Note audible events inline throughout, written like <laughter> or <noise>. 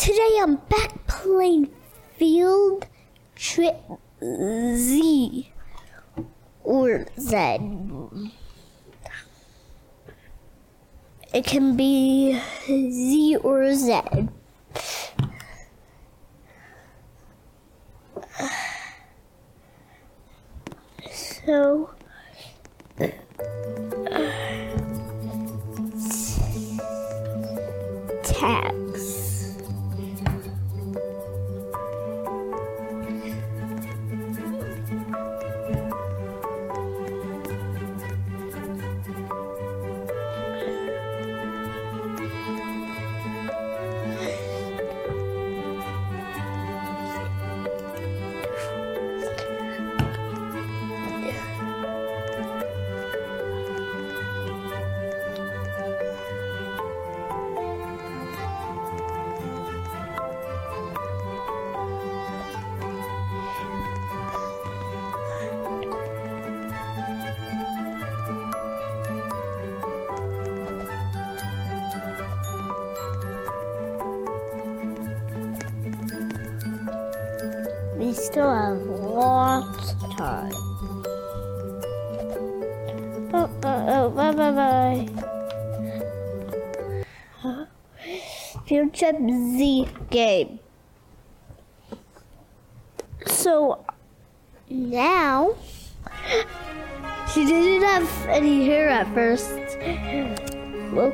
Today I'm back playing Field Trip Z or Z. It can be Z or Z. So uh, tags.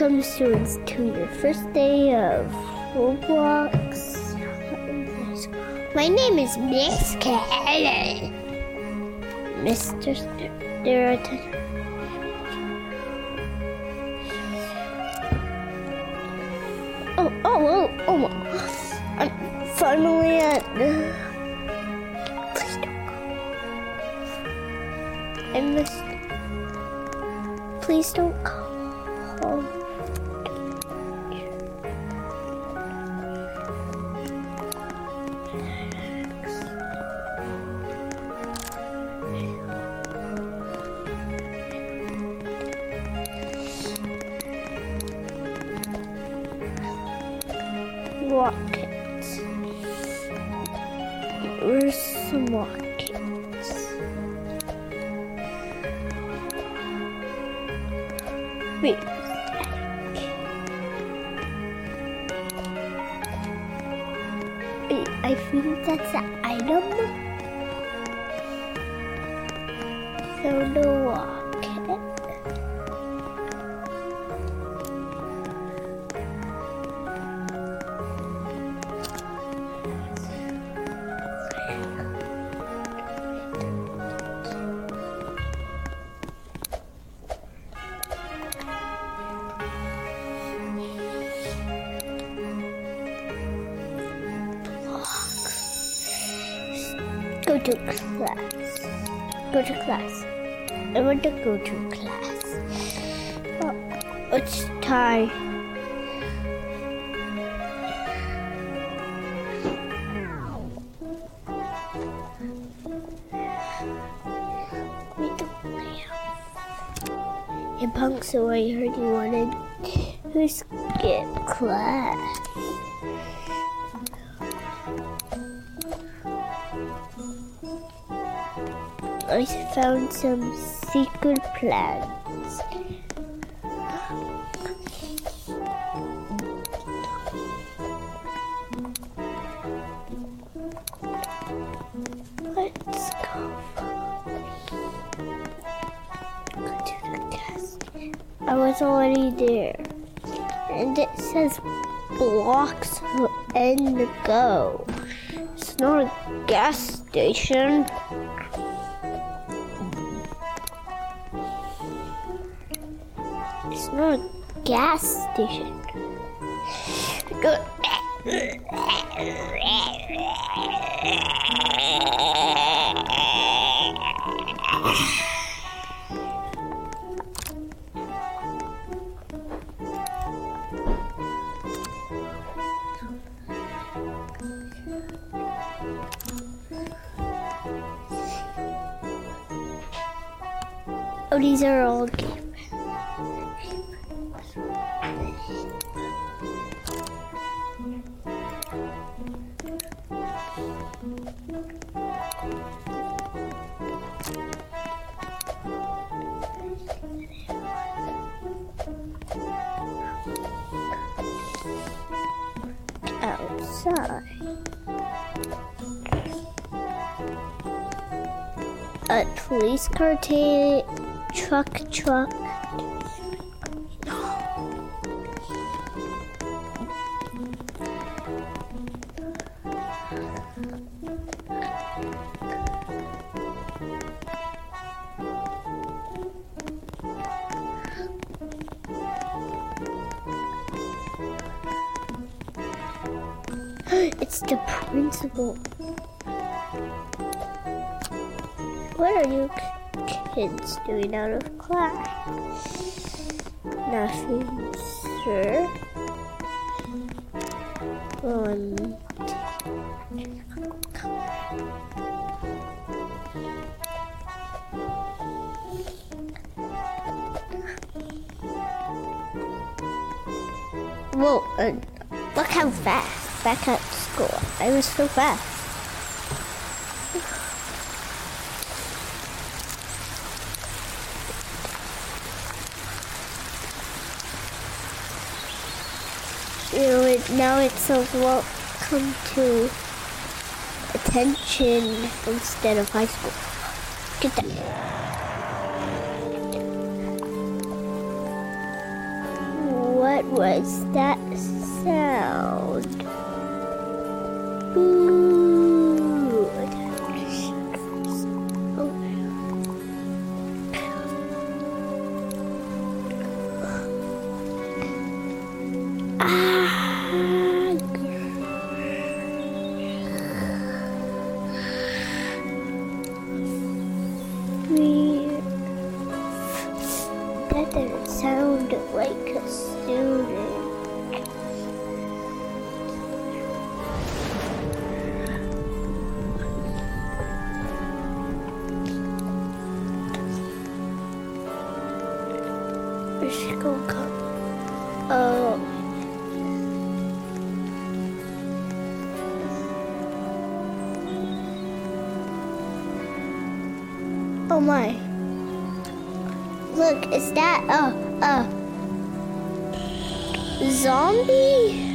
Welcome students to your first day of Roblox. My name is Miss Kelly. Mr. Stewart. Oh, oh, oh, oh. I'm finally at. Please don't go. I missed. Please don't go. So the rocket. Go to class. Go to class. I want to go to class. Oh, it's time. Hey, Punk, so I heard you wanted to skip class. I found some secret plans. Let's go. Go to the desk. I was already there. And it says blocks and go. It's not a gas station. Gas station. Go. Oh, these are all police car, truck, truck. <gasps> It's the principal. What are you kids doing out of class? Nothing, sir. One. Whoa, uh, look how fast. Back at school. I was so fast. You know, it, now it says welcome to attention instead of high school. Get that. What was that sound? Ooh. Oh my. Look, is that a a zombie?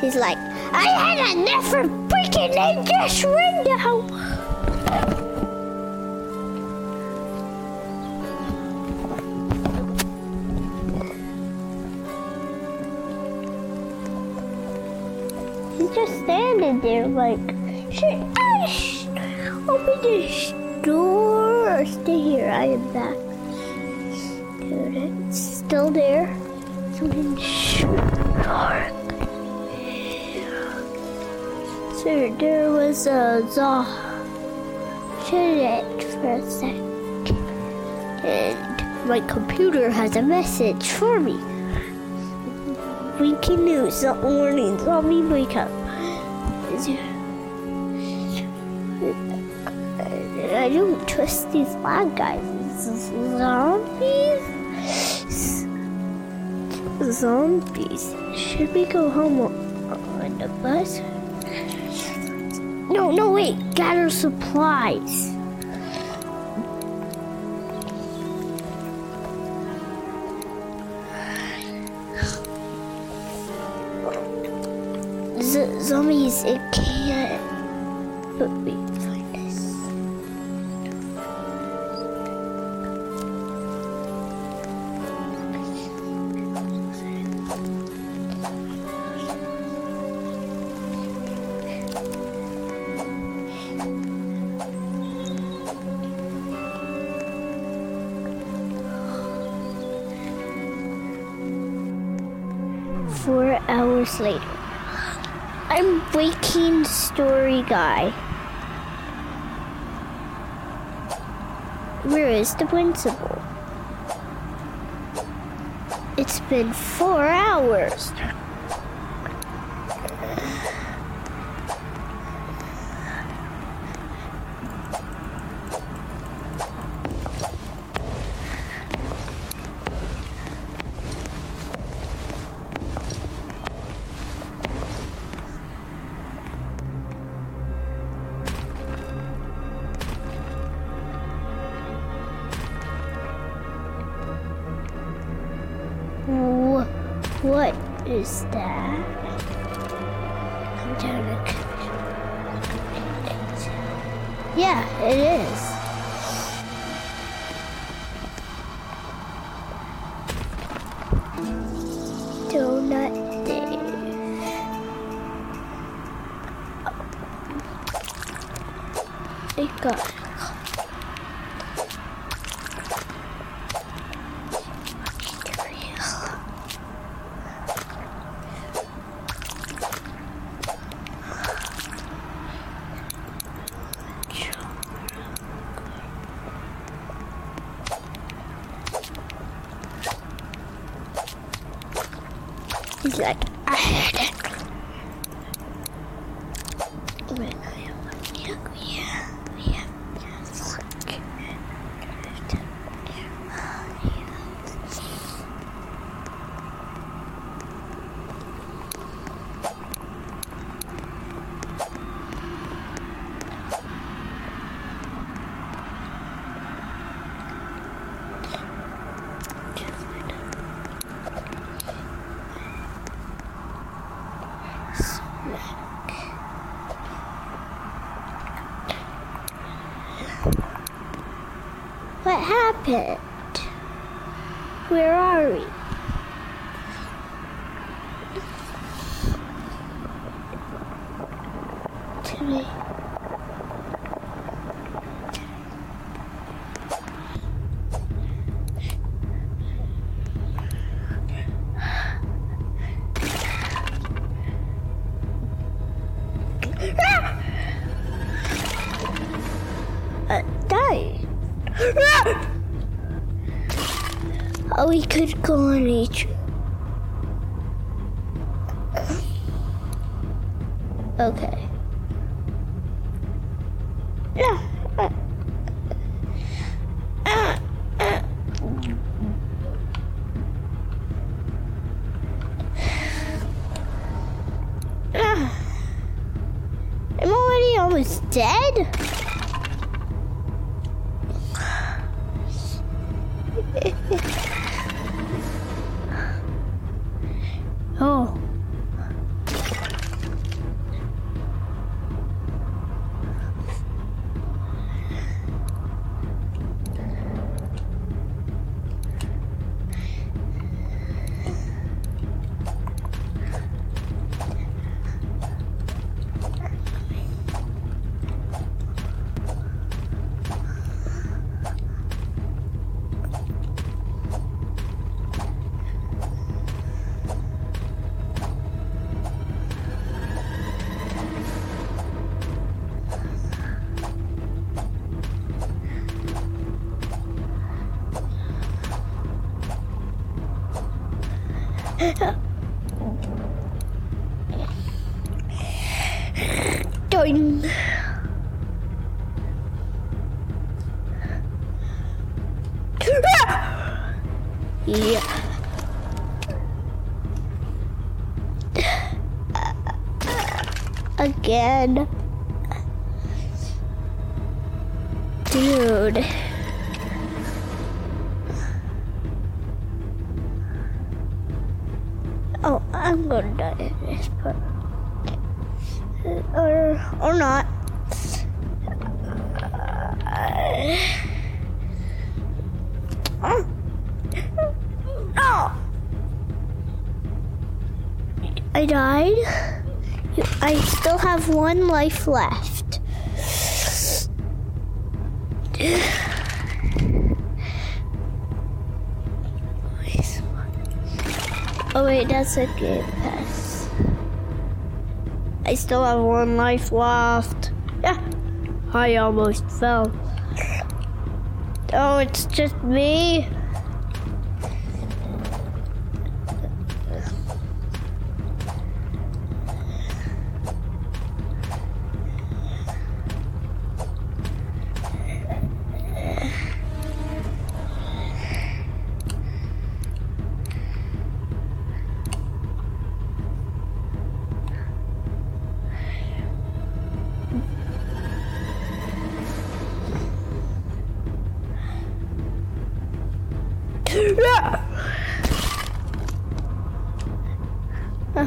He's like, I had enough of breaking in this window. Like, should I sh- open this door or stay here? I am back. Dude, it's still there. Something sharp. Sir, there was a zaw. Shut it for a sec. And my computer has a message for me. Breaking news, the warning, zombie breakup. I don't trust these bad guys. Zombies? Zombies. Should we go home on the bus? No, no, wait. Gather supplies. Zombies, it can't. But we find this. Four hours later. I'm waking story guy. Where is the principal? It's been four hours. Yeah, it is. Happened? Where are we? Oh, we could go on each. Okay. Dude. Oh, I'm gonna die in this part. Or, or not. No! I died. I still have one life left. <sighs> Oh wait, that's a good pass. I still have one life left. Yeah, I almost fell. Oh, it's just me.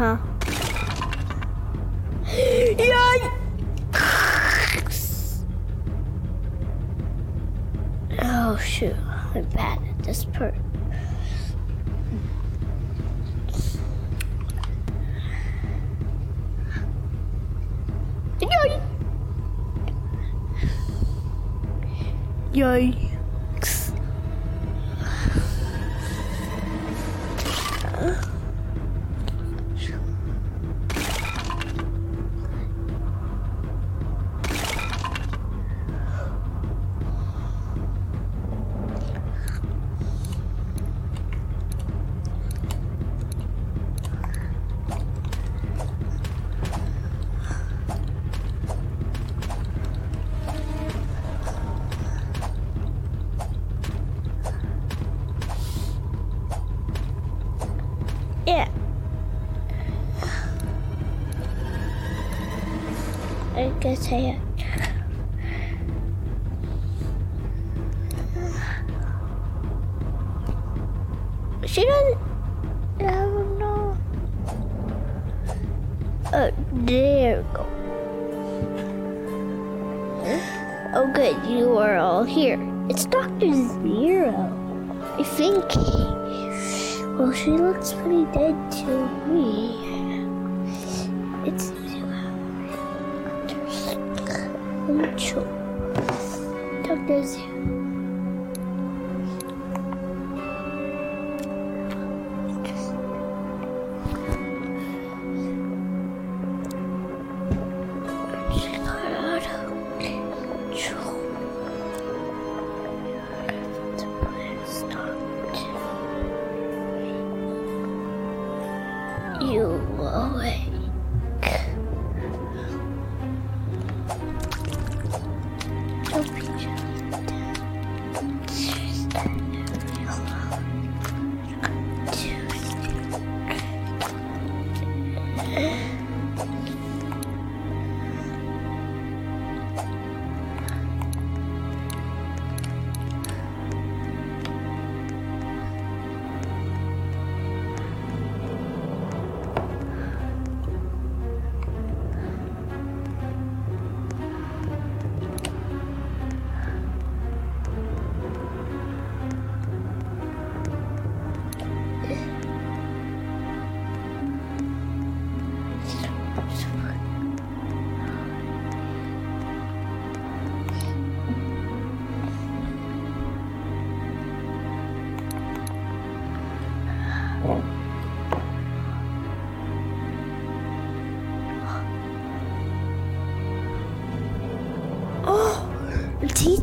Huh. <gasps> Yikes! Oh shoot, I'm bad at this part. Yikes! Yikes. She doesn't. I don't know. Oh, there go. Oh, good. You are all here. It's Dr. Zero. I think. Well, she looks pretty dead to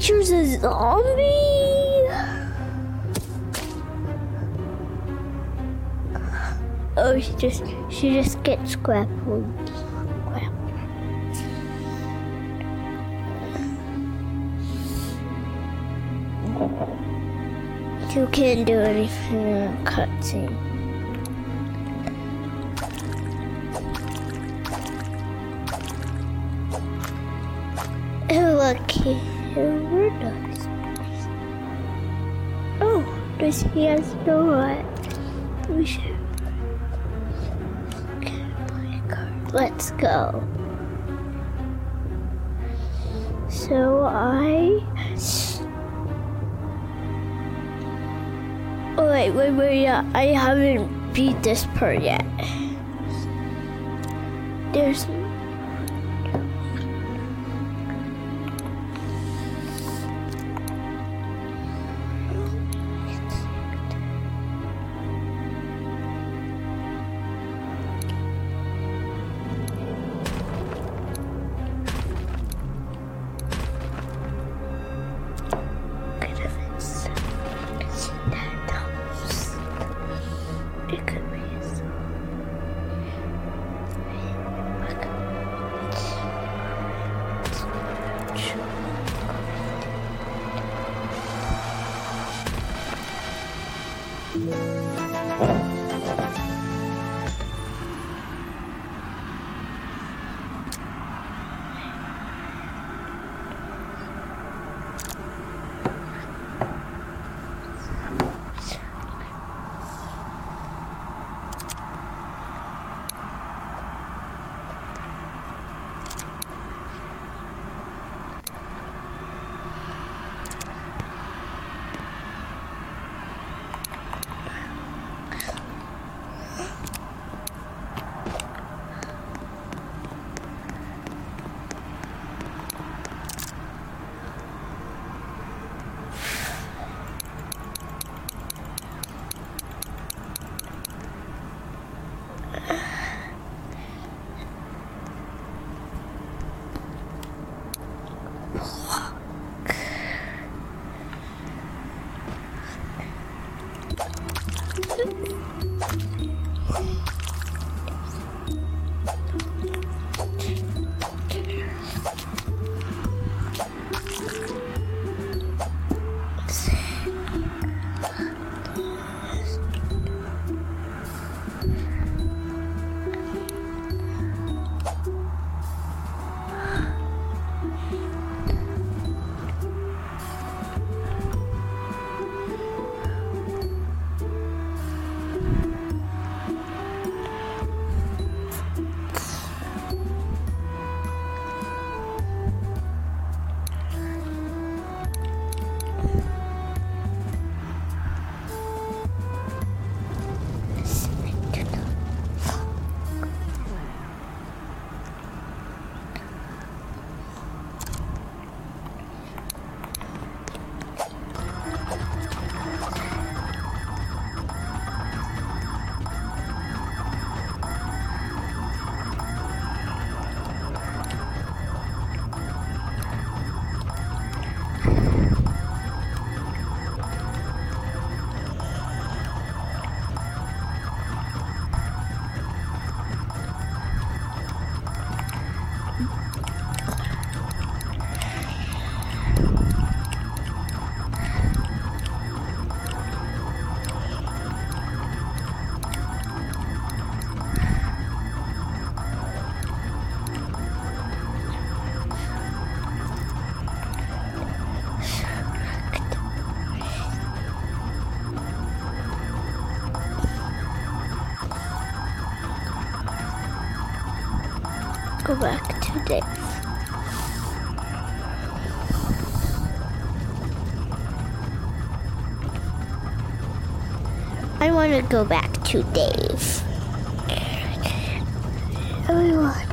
teacher's a zombie. Oh, she just she just gets grappled. You can't do anything in a cutscene. Oh, look, here. Oh, does he has no what? We should. Play a card. Let's go. So I. Oh, wait, wait, wait, yeah. I haven't beat this part yet. There's. Back to Dave. I want to go back to Dave. Everyone.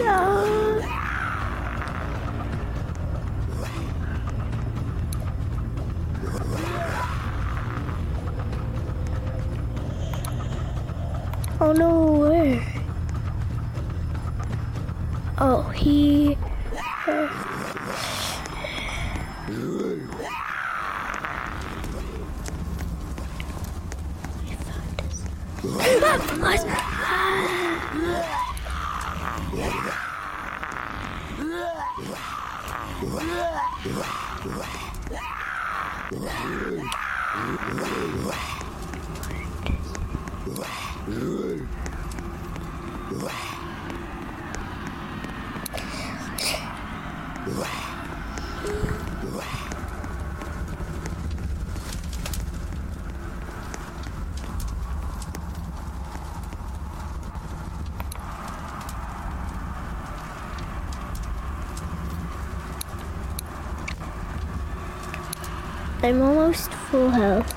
No. I'm almost full health.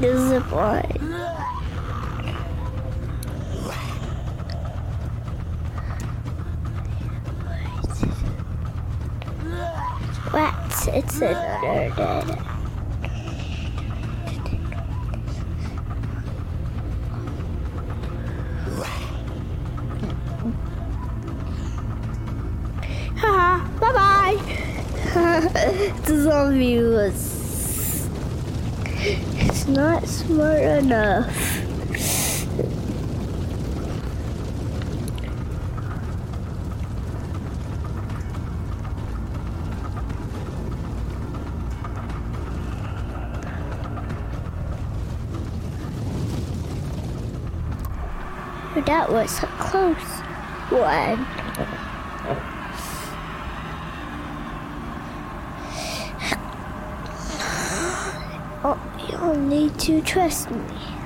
So. Zip line. What? It's another dead. <laughs> Haha, bye bye. <laughs> the zombie was. Not smart enough. That was a close one. To trust me.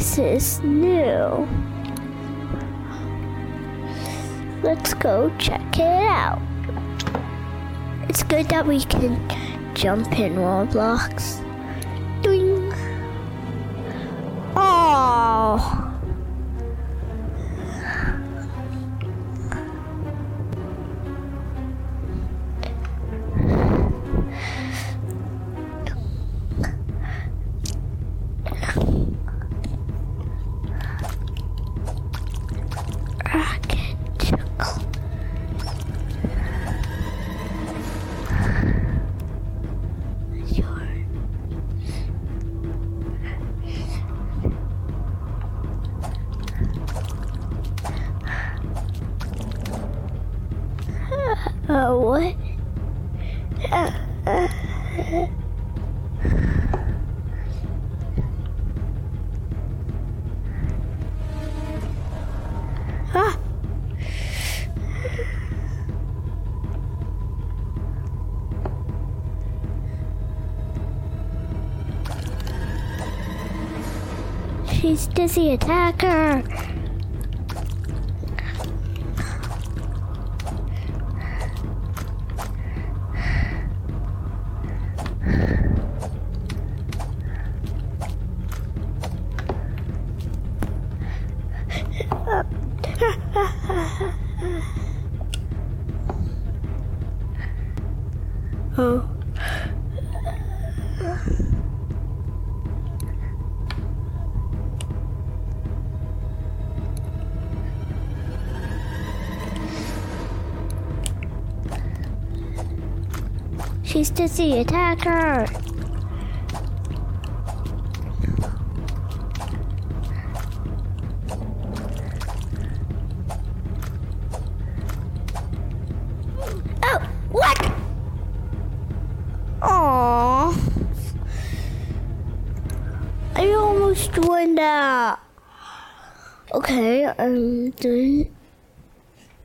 This is new. Let's go check it out. It's good that we can jump in Roblox. She's dizzy attacker. She's dizzy, attack her! Oh, what? Aww. I almost out. Okay, I'm doing